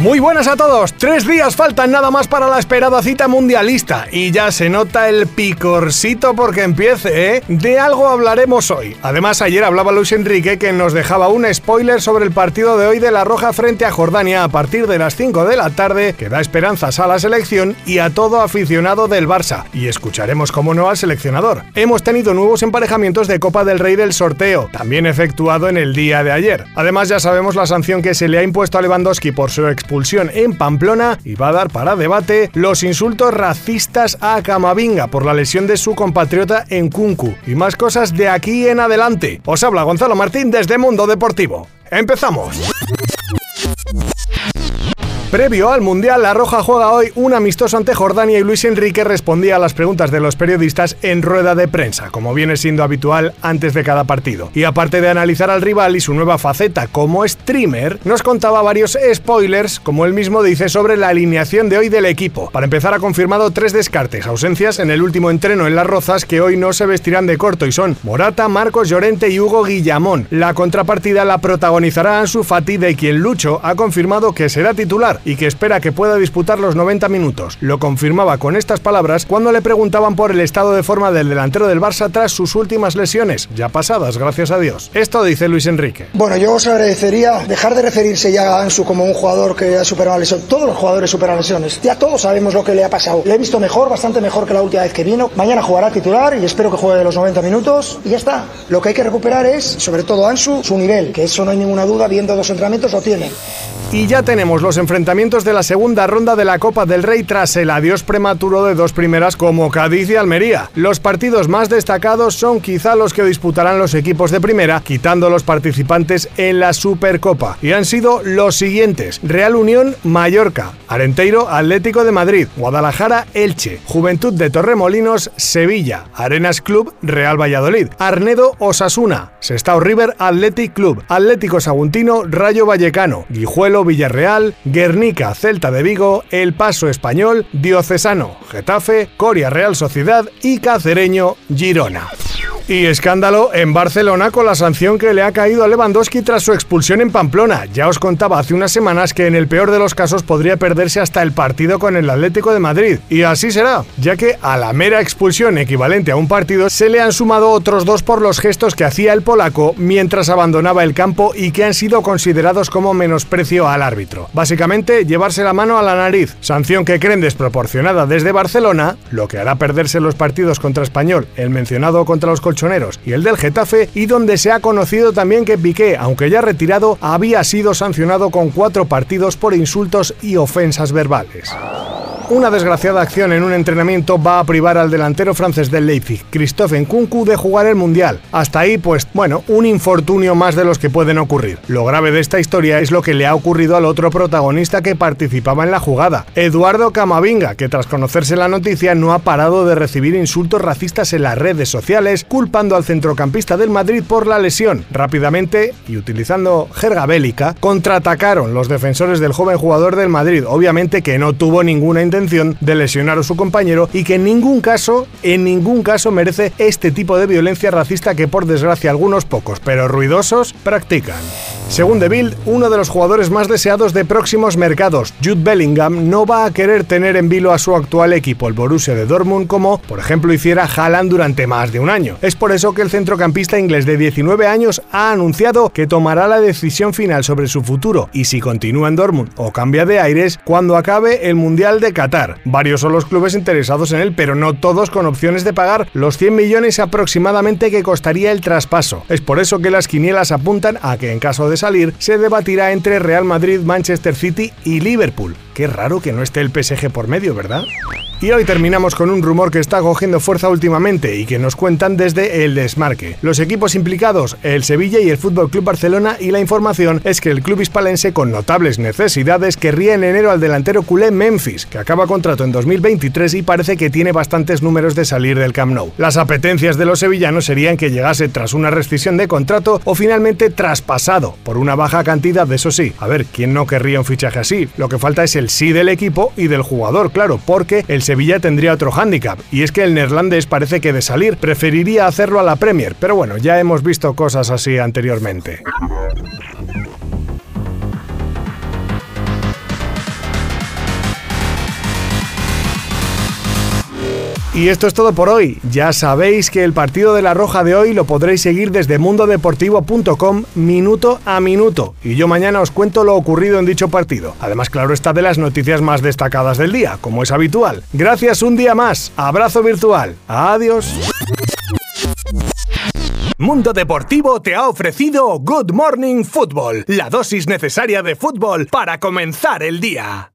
Muy buenas a todos. Tres días faltan nada más para la esperada cita mundialista y ya se nota el picorcito porque empiece, ¿eh? De algo hablaremos hoy. Además, ayer hablaba Luis Enrique que nos dejaba un spoiler sobre el partido de hoy de la Roja frente a Jordania a partir de las 5 de la tarde que da esperanzas a la selección y a todo aficionado del Barça. Y escucharemos, como no, al seleccionador. Hemos tenido nuevos emparejamientos de Copa del Rey del sorteo, también efectuado en el día de ayer. Además, ya sabemos la sanción que se le ha impuesto a Lewandowski por su expulsión expulsión en Pamplona y va a dar para debate los insultos racistas a Camavinga por la lesión de su compatriota en Kunku y más cosas de aquí en adelante. Os habla Gonzalo Martín desde Mundo Deportivo. ¡Empezamos! Previo al Mundial, La Roja juega hoy un amistoso ante Jordania y Luis Enrique respondía a las preguntas de los periodistas en rueda de prensa, como viene siendo habitual antes de cada partido. Y aparte de analizar al rival y su nueva faceta como streamer, nos contaba varios spoilers, como él mismo dice, sobre la alineación de hoy del equipo. Para empezar, ha confirmado tres descartes, ausencias en el último entreno en Las Rozas que hoy no se vestirán de corto y son Morata, Marcos Llorente y Hugo Guillamón. La contrapartida la protagonizará Ansu Fati, de quien Lucho ha confirmado que será titular y que espera que pueda disputar los 90 minutos. Lo confirmaba con estas palabras cuando le preguntaban por el estado de forma del delantero del Barça tras sus últimas lesiones, ya pasadas, gracias a Dios. Esto dice Luis Enrique. Bueno, yo os agradecería dejar de referirse ya a Ansu como un jugador que ha superado la lesión. Todos los jugadores superan lesiones. Ya todos sabemos lo que le ha pasado. Le he visto mejor, bastante mejor que la última vez que vino. Mañana jugará titular y espero que juegue los 90 minutos y ya está. Lo que hay que recuperar es, sobre todo Ansu, su nivel, que eso no hay ninguna duda, viendo dos entrenamientos lo tiene. Y ya tenemos los enfrentamientos de la segunda ronda de la Copa del Rey tras el adiós prematuro de dos primeras como Cádiz y Almería. Los partidos más destacados son quizá los que disputarán los equipos de primera, quitando los participantes en la Supercopa. Y han sido los siguientes: Real Unión Mallorca, Arenteiro Atlético de Madrid, Guadalajara Elche, Juventud de Torremolinos Sevilla, Arenas Club Real Valladolid, Arnedo Osasuna, Sestao River Athletic Club, Atlético Saguntino Rayo Vallecano, Guijuelo Villarreal, Guernica, Celta de Vigo, El Paso Español, Diocesano, Getafe, Coria Real Sociedad y Cacereño, Girona. Y escándalo en Barcelona con la sanción que le ha caído a Lewandowski tras su expulsión en Pamplona. Ya os contaba hace unas semanas que en el peor de los casos podría perderse hasta el partido con el Atlético de Madrid. Y así será, ya que a la mera expulsión equivalente a un partido se le han sumado otros dos por los gestos que hacía el polaco mientras abandonaba el campo y que han sido considerados como menosprecio al árbitro. Básicamente, llevarse la mano a la nariz, sanción que creen desproporcionada desde Barcelona, lo que hará perderse los partidos contra Español, el mencionado contra los y el del Getafe, y donde se ha conocido también que Piqué, aunque ya retirado, había sido sancionado con cuatro partidos por insultos y ofensas verbales. Una desgraciada acción en un entrenamiento va a privar al delantero francés del Leipzig, Christophe Nkunku, de jugar el Mundial. Hasta ahí, pues, bueno, un infortunio más de los que pueden ocurrir. Lo grave de esta historia es lo que le ha ocurrido al otro protagonista que participaba en la jugada, Eduardo Camavinga, que tras conocerse la noticia no ha parado de recibir insultos racistas en las redes sociales, culpando al centrocampista del Madrid por la lesión. Rápidamente, y utilizando jerga bélica, contraatacaron los defensores del joven jugador del Madrid, obviamente que no tuvo ninguna intención de lesionar a su compañero y que en ningún caso, en ningún caso merece este tipo de violencia racista que por desgracia algunos pocos, pero ruidosos, practican. Según The Bild, uno de los jugadores más deseados de próximos mercados, Jude Bellingham, no va a querer tener en vilo a su actual equipo, el Borussia de Dortmund, como, por ejemplo, hiciera Haaland durante más de un año. Es por eso que el centrocampista inglés de 19 años ha anunciado que tomará la decisión final sobre su futuro y si continúa en Dortmund o cambia de aires cuando acabe el Mundial de Qatar. Varios son los clubes interesados en él, pero no todos con opciones de pagar los 100 millones aproximadamente que costaría el traspaso. Es por eso que las quinielas apuntan a que en caso de salir, se debatirá entre Real Madrid, Manchester City y Liverpool. Qué raro que no esté el PSG por medio, ¿verdad? Y hoy terminamos con un rumor que está cogiendo fuerza últimamente y que nos cuentan desde el desmarque. Los equipos implicados, el Sevilla y el Fútbol Club Barcelona, y la información es que el club hispalense con notables necesidades querría en enero al delantero culé Memphis, que acaba contrato en 2023 y parece que tiene bastantes números de salir del Camp Nou. Las apetencias de los sevillanos serían que llegase tras una rescisión de contrato o finalmente traspasado por una baja cantidad, de eso sí. A ver, ¿quién no querría un fichaje así? Lo que falta es el sí del equipo y del jugador, claro, porque el Sevilla tendría otro hándicap, y es que el neerlandés parece que de salir preferiría hacerlo a la Premier, pero bueno, ya hemos visto cosas así anteriormente. Y esto es todo por hoy. Ya sabéis que el partido de la Roja de hoy lo podréis seguir desde mundodeportivo.com minuto a minuto. Y yo mañana os cuento lo ocurrido en dicho partido. Además, claro está de las noticias más destacadas del día, como es habitual. Gracias un día más. Abrazo virtual. Adiós. Mundo Deportivo te ha ofrecido Good Morning Football, la dosis necesaria de fútbol para comenzar el día.